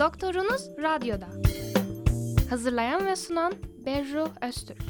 Doktorunuz Radyo'da. Hazırlayan ve sunan Berru Öztürk.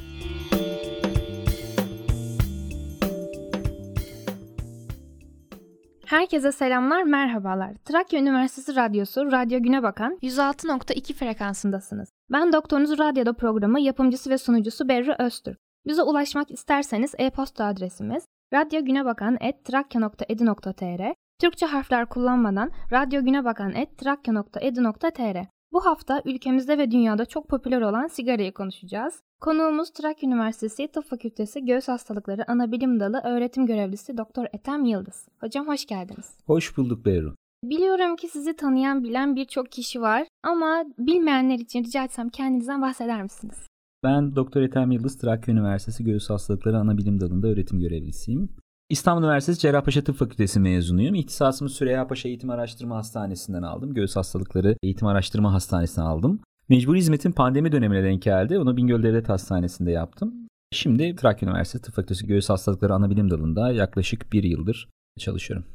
Herkese selamlar, merhabalar. Trakya Üniversitesi Radyosu, Radyo Güne Bakan 106.2 frekansındasınız. Ben Doktorunuz Radyo'da programı yapımcısı ve sunucusu Berru Öztürk. Bize ulaşmak isterseniz e-posta adresimiz radyogünebakan.trakya.edu.tr Türkçe harfler kullanmadan radyogünebakan.trakya.edu.tr Bu hafta ülkemizde ve dünyada çok popüler olan sigarayı konuşacağız. Konuğumuz Trakya Üniversitesi Tıp Fakültesi Göğüs Hastalıkları Anabilim Dalı öğretim görevlisi Doktor Ethem Yıldız. Hocam hoş geldiniz. Hoş bulduk Beyru. Biliyorum ki sizi tanıyan bilen birçok kişi var ama bilmeyenler için rica etsem kendinizden bahseder misiniz? Ben Doktor Ethem Yıldız, Trakya Üniversitesi Göğüs Hastalıkları Anabilim Dalı'nda öğretim görevlisiyim. İstanbul Üniversitesi Cerrahpaşa Tıp Fakültesi mezunuyum. İhtisasımı Süreyya Paşa Eğitim Araştırma Hastanesi'nden aldım. Göğüs Hastalıkları Eğitim Araştırma Hastanesi'nden aldım. Mecburi hizmetin pandemi dönemine denk geldi. Onu Bingöl Devlet Hastanesi'nde yaptım. Şimdi Trakya Üniversitesi Tıp Fakültesi Göğüs Hastalıkları Anabilim Dalı'nda yaklaşık bir yıldır çalışıyorum.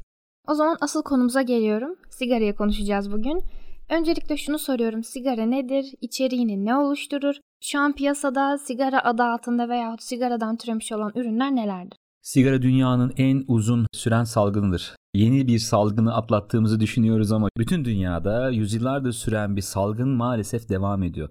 O zaman asıl konumuza geliyorum. Sigarayı konuşacağız bugün. Öncelikle şunu soruyorum. Sigara nedir? İçeriğini ne oluşturur? Şu an piyasada sigara adı altında veyahut sigaradan türemiş olan ürünler nelerdir? Sigara dünyanın en uzun süren salgınıdır. Yeni bir salgını atlattığımızı düşünüyoruz ama bütün dünyada yüzyıllardır süren bir salgın maalesef devam ediyor.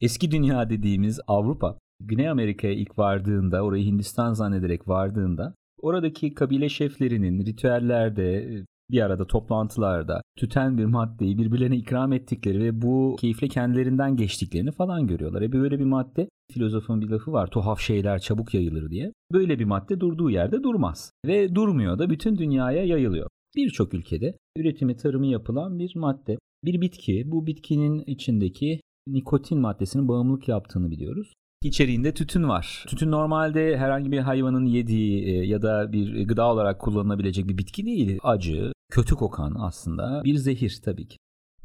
Eski dünya dediğimiz Avrupa, Güney Amerika'ya ilk vardığında, orayı Hindistan zannederek vardığında, oradaki kabile şeflerinin ritüellerde, bir arada toplantılarda tüten bir maddeyi birbirlerine ikram ettikleri ve bu keyifle kendilerinden geçtiklerini falan görüyorlar. E böyle bir madde filozofun bir lafı var tuhaf şeyler çabuk yayılır diye. Böyle bir madde durduğu yerde durmaz ve durmuyor da bütün dünyaya yayılıyor. Birçok ülkede üretimi tarımı yapılan bir madde. Bir bitki bu bitkinin içindeki nikotin maddesinin bağımlılık yaptığını biliyoruz. İçeriğinde tütün var. Tütün normalde herhangi bir hayvanın yediği e, ya da bir gıda olarak kullanılabilecek bir bitki değil. Acı, kötü kokan aslında bir zehir tabii ki.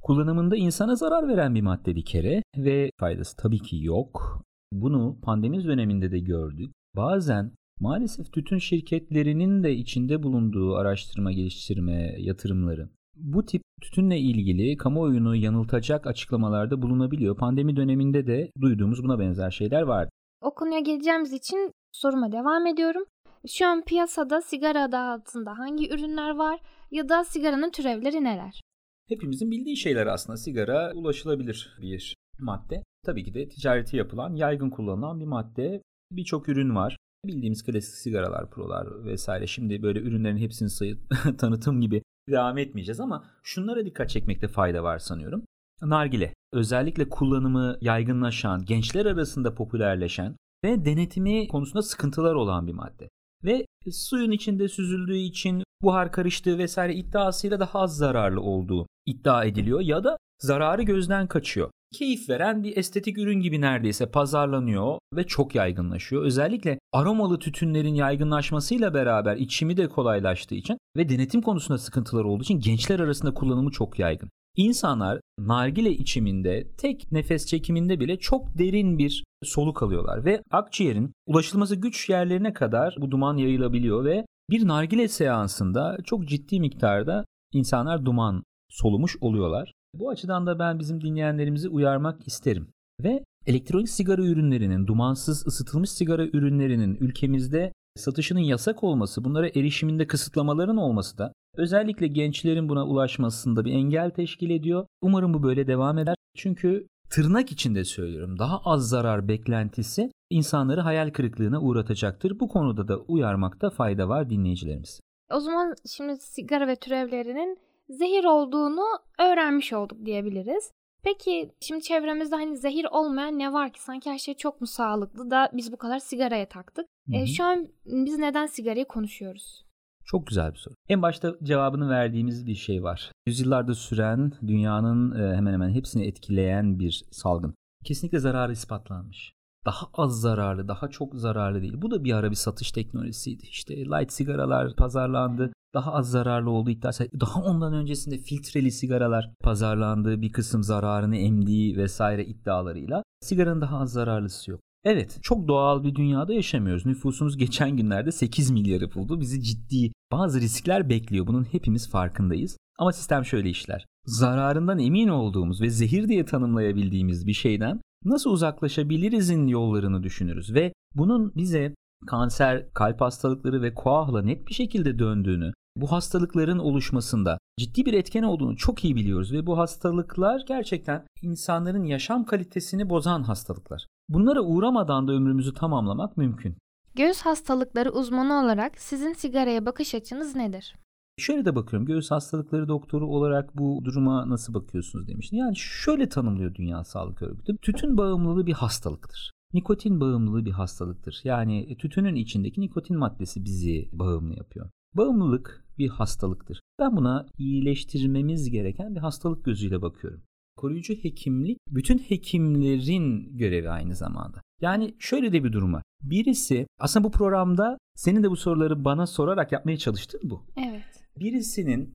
Kullanımında insana zarar veren bir madde bir kere ve faydası tabii ki yok. Bunu pandemi döneminde de gördük. Bazen maalesef tütün şirketlerinin de içinde bulunduğu araştırma, geliştirme, yatırımları bu tip tütünle ilgili kamuoyunu yanıltacak açıklamalarda bulunabiliyor. Pandemi döneminde de duyduğumuz buna benzer şeyler vardı. O konuya geleceğimiz için soruma devam ediyorum. Şu an piyasada sigara adı altında hangi ürünler var ya da sigaranın türevleri neler? Hepimizin bildiği şeyler aslında. Sigara ulaşılabilir bir madde. Tabii ki de ticareti yapılan, yaygın kullanılan bir madde. Birçok ürün var. Bildiğimiz klasik sigaralar, prolar vesaire. Şimdi böyle ürünlerin hepsini sayıp tanıtım gibi devam etmeyeceğiz ama şunlara dikkat çekmekte fayda var sanıyorum. Nargile özellikle kullanımı yaygınlaşan, gençler arasında popülerleşen ve denetimi konusunda sıkıntılar olan bir madde. Ve suyun içinde süzüldüğü için buhar karıştığı vesaire iddiasıyla daha az zararlı olduğu iddia ediliyor ya da zararı gözden kaçıyor. Keyif veren bir estetik ürün gibi neredeyse pazarlanıyor ve çok yaygınlaşıyor. Özellikle aromalı tütünlerin yaygınlaşmasıyla beraber içimi de kolaylaştığı için ve denetim konusunda sıkıntılar olduğu için gençler arasında kullanımı çok yaygın. İnsanlar nargile içiminde tek nefes çekiminde bile çok derin bir soluk alıyorlar ve akciğerin ulaşılması güç yerlerine kadar bu duman yayılabiliyor ve bir nargile seansında çok ciddi miktarda insanlar duman solumuş oluyorlar. Bu açıdan da ben bizim dinleyenlerimizi uyarmak isterim. Ve elektronik sigara ürünlerinin, dumansız ısıtılmış sigara ürünlerinin ülkemizde satışının yasak olması, bunlara erişiminde kısıtlamaların olması da özellikle gençlerin buna ulaşmasında bir engel teşkil ediyor. Umarım bu böyle devam eder. Çünkü tırnak içinde söylüyorum daha az zarar beklentisi insanları hayal kırıklığına uğratacaktır. Bu konuda da uyarmakta fayda var dinleyicilerimiz. O zaman şimdi sigara ve türevlerinin zehir olduğunu öğrenmiş olduk diyebiliriz. Peki şimdi çevremizde hani zehir olmayan ne var ki? Sanki her şey çok mu sağlıklı da biz bu kadar sigaraya taktık. E, şu an biz neden sigarayı konuşuyoruz? Çok güzel bir soru. En başta cevabını verdiğimiz bir şey var. Yüzyıllarda süren dünyanın e, hemen hemen hepsini etkileyen bir salgın. Kesinlikle zararı ispatlanmış. Daha az zararlı, daha çok zararlı değil. Bu da bir ara bir satış teknolojisiydi. İşte light sigaralar pazarlandı daha az zararlı olduğu iddiası. Daha ondan öncesinde filtreli sigaralar pazarlandığı bir kısım zararını emdiği vesaire iddialarıyla sigaranın daha az zararlısı yok. Evet çok doğal bir dünyada yaşamıyoruz. Nüfusumuz geçen günlerde 8 milyarı buldu. Bizi ciddi bazı riskler bekliyor. Bunun hepimiz farkındayız. Ama sistem şöyle işler. Zararından emin olduğumuz ve zehir diye tanımlayabildiğimiz bir şeyden nasıl uzaklaşabilirizin yollarını düşünürüz ve bunun bize kanser, kalp hastalıkları ve koahla net bir şekilde döndüğünü, bu hastalıkların oluşmasında ciddi bir etken olduğunu çok iyi biliyoruz ve bu hastalıklar gerçekten insanların yaşam kalitesini bozan hastalıklar. Bunlara uğramadan da ömrümüzü tamamlamak mümkün. Göğüs hastalıkları uzmanı olarak sizin sigaraya bakış açınız nedir? Şöyle de bakıyorum. Göğüs hastalıkları doktoru olarak bu duruma nasıl bakıyorsunuz demiştin. Yani şöyle tanımlıyor Dünya Sağlık Örgütü. Tütün bağımlılığı bir hastalıktır. Nikotin bağımlılığı bir hastalıktır. Yani tütünün içindeki nikotin maddesi bizi bağımlı yapıyor. Bağımlılık bir hastalıktır. Ben buna iyileştirmemiz gereken bir hastalık gözüyle bakıyorum. Koruyucu hekimlik bütün hekimlerin görevi aynı zamanda. Yani şöyle de bir durum var. Birisi aslında bu programda senin de bu soruları bana sorarak yapmaya çalıştın bu. Evet. Birisinin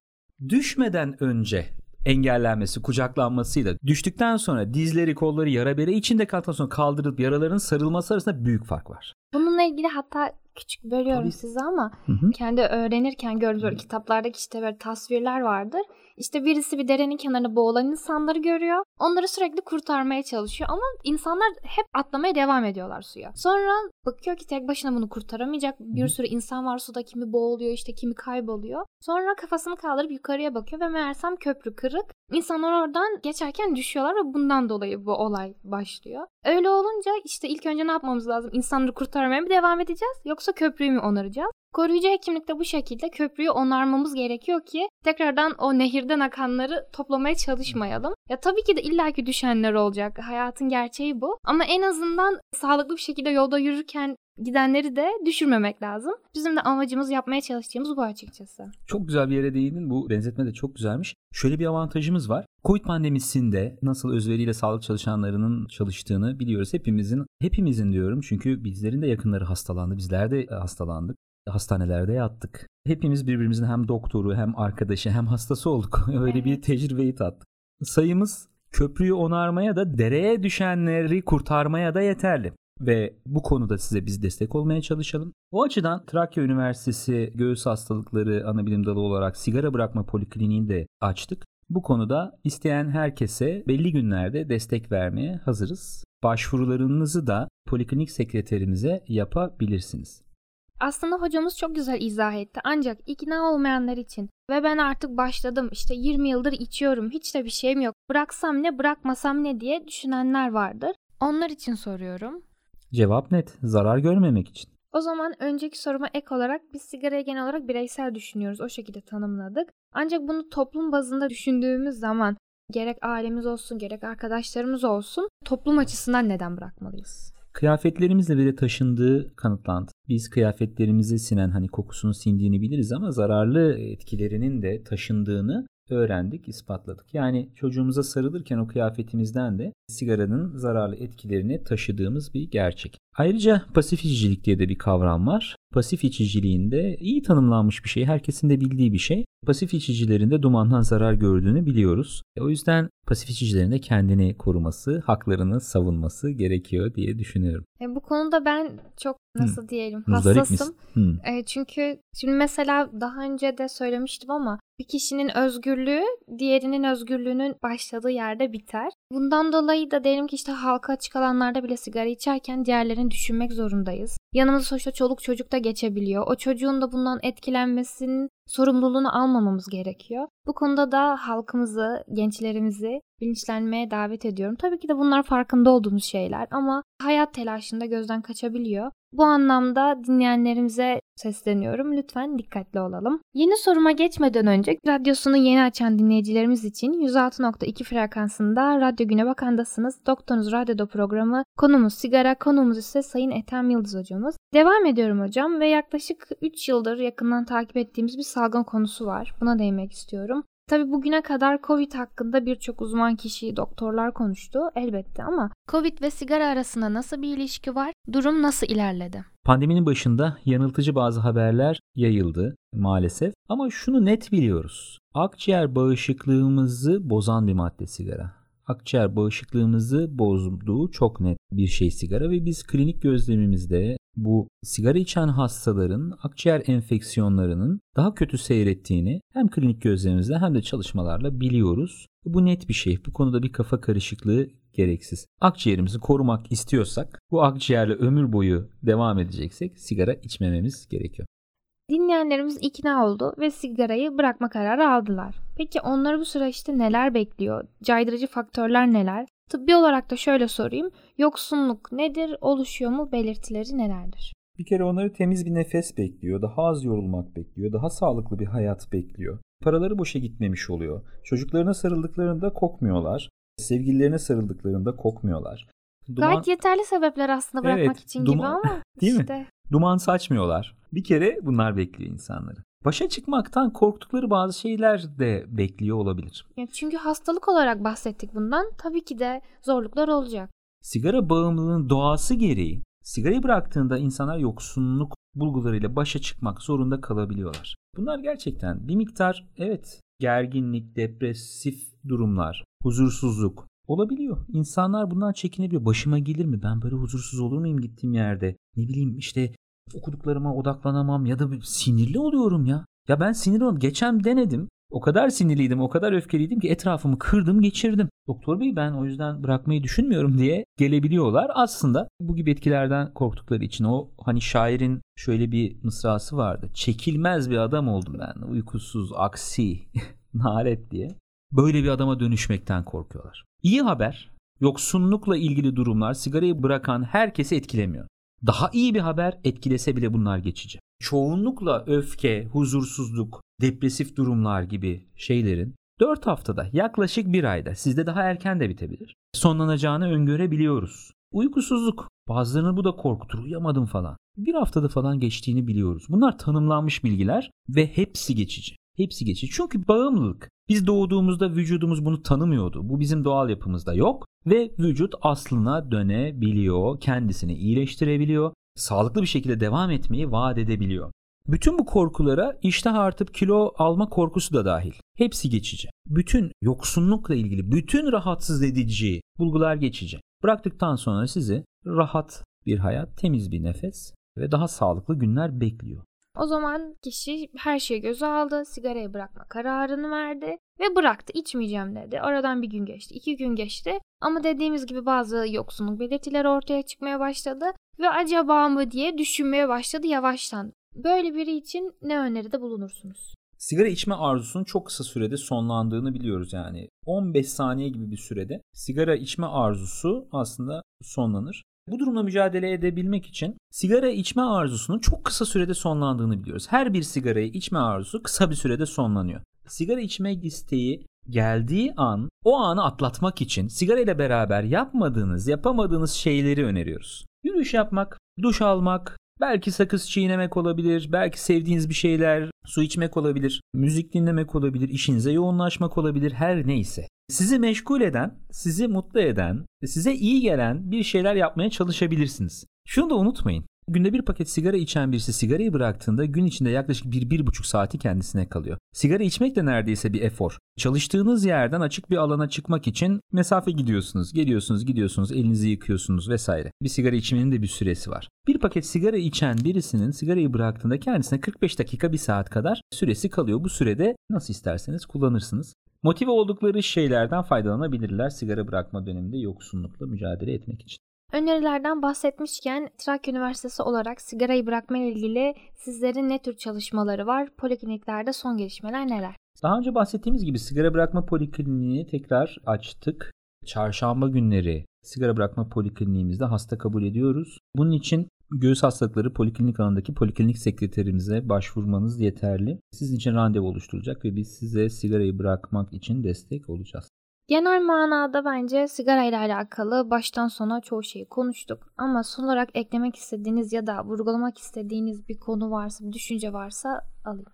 düşmeden önce engellenmesi, kucaklanmasıyla düştükten sonra dizleri, kolları yara bere içinde kaldıktan sonra kaldırılıp yaraların sarılması arasında büyük fark var. Bununla ilgili hatta küçük bölüyorum Tabii. sizi ama Hı hı. kendi öğrenirken gördüğüm böyle kitaplardaki işte böyle tasvirler vardır. İşte birisi bir derenin kenarında boğulan insanları görüyor. Onları sürekli kurtarmaya çalışıyor ama insanlar hep atlamaya devam ediyorlar suya. Sonra bakıyor ki tek başına bunu kurtaramayacak. Bir sürü insan var suda kimi boğuluyor işte kimi kayboluyor. Sonra kafasını kaldırıp yukarıya bakıyor ve meğersem köprü kırık. İnsanlar oradan geçerken düşüyorlar ve bundan dolayı bu olay başlıyor. Öyle olunca işte ilk önce ne yapmamız lazım? İnsanları kurtarmaya mı devam edeceğiz yoksa köprüyü mü onaracağız? Koruyucu hekimlikte bu şekilde köprüyü onarmamız gerekiyor ki tekrardan o nehirden akanları toplamaya çalışmayalım. Ya tabii ki de illaki düşenler olacak. Hayatın gerçeği bu. Ama en azından sağlıklı bir şekilde yolda yürürken gidenleri de düşürmemek lazım. Bizim de amacımız yapmaya çalıştığımız bu açıkçası. Çok güzel bir yere değindin. Bu benzetme de çok güzelmiş. Şöyle bir avantajımız var. Covid pandemisinde nasıl özveriyle sağlık çalışanlarının çalıştığını biliyoruz. Hepimizin, hepimizin diyorum çünkü bizlerin de yakınları hastalandı. Bizler de e, hastalandık. Hastanelerde yattık. Hepimiz birbirimizin hem doktoru hem arkadaşı hem hastası olduk. Öyle bir Evet. tecrübeyi tattık. Sayımız köprüyü onarmaya da dereye düşenleri kurtarmaya da yeterli. Ve bu konuda size biz destek olmaya çalışalım. O açıdan Trakya Üniversitesi Göğüs Hastalıkları Anabilim Dalı olarak sigara bırakma polikliniğini de açtık. Bu konuda isteyen herkese belli günlerde destek vermeye hazırız. Başvurularınızı da poliklinik sekreterimize yapabilirsiniz. Aslında hocamız çok güzel izah etti. Ancak ikna olmayanlar için ve ben artık başladım işte 20 yıldır içiyorum hiç de bir şeyim yok. Bıraksam ne bırakmasam ne diye düşünenler vardır. Onlar için soruyorum. Cevap net. Zarar görmemek için. O zaman önceki soruma ek olarak biz sigarayı genel olarak bireysel düşünüyoruz. O şekilde tanımladık. Ancak bunu toplum bazında düşündüğümüz zaman gerek ailemiz olsun gerek arkadaşlarımız olsun toplum açısından neden bırakmalıyız? Kıyafetlerimizle bile taşındığı kanıtlandı. Biz kıyafetlerimize sinen hani kokusunu sindiğini biliriz ama zararlı etkilerinin de taşındığını öğrendik, ispatladık. Yani çocuğumuza sarılırken o kıyafetimizden de sigaranın zararlı etkilerini taşıdığımız bir gerçek. Ayrıca pasif içicilik diye de bir kavram var. Pasif içiciliğinde iyi tanımlanmış bir şey, herkesin de bildiği bir şey. Pasif içicilerin de dumandan zarar gördüğünü biliyoruz. E, O yüzden pasif içicilerin de kendini koruması, haklarını savunması gerekiyor diye düşünüyorum. E, bu konuda ben çok nasıl diyelim Muzdarip hassasım. Hı. E, çünkü şimdi mesela daha önce de söylemiştim ama bir kişinin özgürlüğü diğerinin özgürlüğünün başladığı yerde biter. Bundan dolayı da diyelim ki işte halka açık alanlarda bile sigara içerken diğerlerini düşünmek zorundayız. Yanımızda sonuçta çoluk çocuk da geçebiliyor. O çocuğun da bundan etkilenmesinin sorumluluğunu almamamız gerekiyor. Bu konuda da halkımızı, gençlerimizi bilinçlenmeye davet ediyorum. Tabii ki de bunlar farkında olduğumuz şeyler ama hayat telaşında gözden kaçabiliyor. Bu anlamda dinleyenlerimize sesleniyorum. Lütfen dikkatli olalım. Yeni soruma geçmeden önce radyosunu yeni açan dinleyicilerimiz için 106.2 frekansında Radyo Güne Bakan'dasınız. Doktorunuz Radyo'da programı. Konumuz sigara, konumuz ise Sayın Ethem Yıldız hocamız. Devam ediyorum hocam ve yaklaşık 3 yıldır yakından takip ettiğimiz bir salgın konusu var. Buna değinmek istiyorum. Tabi bugüne kadar Covid hakkında birçok uzman kişi, doktorlar konuştu elbette ama Covid ve sigara arasında nasıl bir ilişki var? Durum nasıl ilerledi? Pandeminin başında yanıltıcı bazı haberler yayıldı maalesef. Ama şunu net biliyoruz. Akciğer bağışıklığımızı bozan bir madde sigara. Akciğer bağışıklığımızı bozduğu çok net bir şey sigara ve biz klinik gözlemimizde bu sigara içen hastaların akciğer enfeksiyonlarının daha kötü seyrettiğini hem klinik gözlemimizle hem de çalışmalarla biliyoruz. Bu net bir şey. Bu konuda bir kafa karışıklığı gereksiz. Akciğerimizi korumak istiyorsak, bu akciğerle ömür boyu devam edeceksek sigara içmememiz gerekiyor. Dinleyenlerimiz ikna oldu ve sigarayı bırakma kararı aldılar. Peki onları bu süreçte neler bekliyor? Caydırıcı faktörler neler? Tıbbi olarak da şöyle sorayım. Yoksunluk nedir? Oluşuyor mu? Belirtileri nelerdir? Bir kere onları temiz bir nefes bekliyor, daha az yorulmak bekliyor, daha sağlıklı bir hayat bekliyor. Paraları boşa gitmemiş oluyor. Çocuklarına sarıldıklarında kokmuyorlar. Sevgililerine sarıldıklarında kokmuyorlar. Duman... Gayet yeterli sebepler aslında bırakmak evet, için duman... gibi ama Değil işte. mi? Duman saçmıyorlar. Bir kere bunlar bekliyor insanları. Başa çıkmaktan korktukları bazı şeyler de bekliyor olabilir. Ya çünkü hastalık olarak bahsettik bundan. Tabii ki de zorluklar olacak. Sigara bağımlılığının doğası gereği sigarayı bıraktığında insanlar yoksunluk bulgularıyla başa çıkmak zorunda kalabiliyorlar. Bunlar gerçekten bir miktar evet gerginlik, depresif durumlar, huzursuzluk olabiliyor. İnsanlar bundan çekinebiliyor. Başıma gelir mi? Ben böyle huzursuz olur muyum gittiğim yerde? Ne bileyim işte okuduklarıma odaklanamam ya da sinirli oluyorum ya. Ya ben sinirli oluyorum. Geçen denedim. O kadar sinirliydim, o kadar öfkeliydim ki etrafımı kırdım, geçirdim. Doktor bey ben o yüzden bırakmayı düşünmüyorum diye gelebiliyorlar. Aslında bu gibi etkilerden korktukları için o hani şairin şöyle bir mısrası vardı. Çekilmez bir adam oldum ben. Uykusuz, aksi, nalet diye. Böyle bir adama dönüşmekten korkuyorlar. İyi haber, yoksunlukla ilgili durumlar sigarayı bırakan herkesi etkilemiyor. Daha iyi bir haber etkilese bile bunlar geçici. Çoğunlukla öfke, huzursuzluk, depresif durumlar gibi şeylerin 4 haftada yaklaşık bir ayda sizde daha erken de bitebilir. Sonlanacağını öngörebiliyoruz. Uykusuzluk bazılarını bu da korkutur uyamadım falan. Bir haftada falan geçtiğini biliyoruz. Bunlar tanımlanmış bilgiler ve hepsi geçici. Hepsi geçici. Çünkü bağımlılık. Biz doğduğumuzda vücudumuz bunu tanımıyordu. Bu bizim doğal yapımızda yok ve vücut aslına dönebiliyor, kendisini iyileştirebiliyor, sağlıklı bir şekilde devam etmeyi vaat edebiliyor. Bütün bu korkulara iştah artıp kilo alma korkusu da dahil. Hepsi geçici. Bütün yoksunlukla ilgili bütün rahatsız edici bulgular geçici. Bıraktıktan sonra sizi rahat bir hayat, temiz bir nefes ve daha sağlıklı günler bekliyor. O zaman kişi her şeyi göze aldı, sigarayı bırakma kararını verdi ve bıraktı. İçmeyeceğim dedi. Aradan bir gün geçti, iki gün geçti. Ama dediğimiz gibi bazı yoksunluk belirtileri ortaya çıkmaya başladı ve acaba mı diye düşünmeye başladı yavaştan. Böyle biri için ne öneride bulunursunuz? Sigara içme arzusunun çok kısa sürede sonlandığını biliyoruz yani. 15 saniye gibi bir sürede sigara içme arzusu aslında sonlanır. Bu durumla mücadele edebilmek için sigara içme arzusunun çok kısa sürede sonlandığını biliyoruz. Her bir sigarayı içme arzusu kısa bir sürede sonlanıyor. Sigara içme isteği geldiği an o anı atlatmak için sigara ile beraber yapmadığınız, yapamadığınız şeyleri öneriyoruz. Yürüyüş yapmak, duş almak, belki sakız çiğnemek olabilir, belki sevdiğiniz bir şeyler, su içmek olabilir, müzik dinlemek olabilir, işinize yoğunlaşmak olabilir, her neyse. Sizi meşgul eden, sizi mutlu eden, size iyi gelen bir şeyler yapmaya çalışabilirsiniz. Şunu da unutmayın. Günde bir paket sigara içen birisi sigarayı bıraktığında gün içinde yaklaşık 1-1,5 saati kendisine kalıyor. Sigara içmek de neredeyse bir efor. Çalıştığınız yerden açık bir alana çıkmak için mesafe gidiyorsunuz, geliyorsunuz, gidiyorsunuz, elinizi yıkıyorsunuz vesaire. Bir sigara içmenin de bir süresi var. Bir paket sigara içen birisinin sigarayı bıraktığında kendisine 45 dakika 1 saat kadar süresi kalıyor. Bu sürede nasıl isterseniz kullanırsınız. Motive oldukları şeylerden faydalanabilirler sigara bırakma döneminde yoksunlukla mücadele etmek için. Önerilerden bahsetmişken Trakya Üniversitesi olarak sigarayı bırakma ile ilgili sizlerin ne tür çalışmaları var? Polikliniklerde son gelişmeler neler? Daha önce bahsettiğimiz gibi sigara bırakma polikliniğini tekrar açtık. Çarşamba günleri sigara bırakma polikliniğimizde hasta kabul ediyoruz. Bunun için göğüs hastalıkları poliklinik alanındaki poliklinik sekreterimize başvurmanız yeterli. Sizin için randevu oluşturacak ve biz size sigarayı bırakmak için destek olacağız. Genel manada bence sigara ile alakalı baştan sona çoğu şeyi konuştuk. Ama son olarak eklemek istediğiniz ya da vurgulamak istediğiniz bir konu varsa, bir düşünce varsa alayım.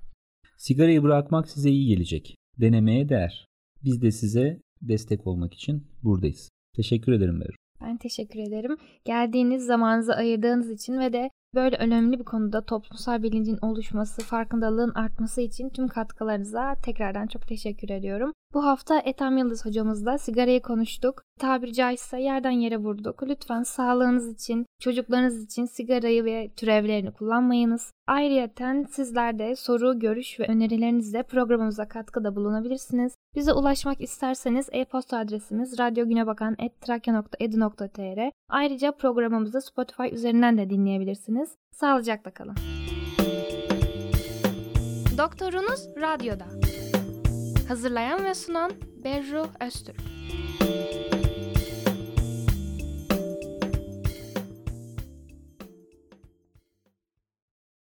Sigarayı bırakmak size iyi gelecek. Denemeye değer. Biz de size destek olmak için buradayız. Teşekkür ederim Berru. Ben teşekkür ederim. Geldiğiniz zamanınızı ayırdığınız için ve de Böyle önemli bir konuda toplumsal bilincin oluşması, farkındalığın artması için tüm katkılarınıza tekrardan çok teşekkür ediyorum. Bu hafta Ethem Yıldız hocamızla sigarayı konuştuk. Tabiri caizse yerden yere vurduk. Lütfen sağlığınız için, çocuklarınız için sigarayı ve türevlerini kullanmayınız. Ayrıyeten sizler de soru, görüş ve önerilerinizle programımıza katkıda bulunabilirsiniz. Bize ulaşmak isterseniz e-posta adresimiz radyogünebakan.trakya.edu.tr Ayrıca programımızı Spotify üzerinden de dinleyebilirsiniz. Sağlıcakla kalın. Doktorunuz Radyo'da. Hazırlayan ve sunan Berru Öztürk.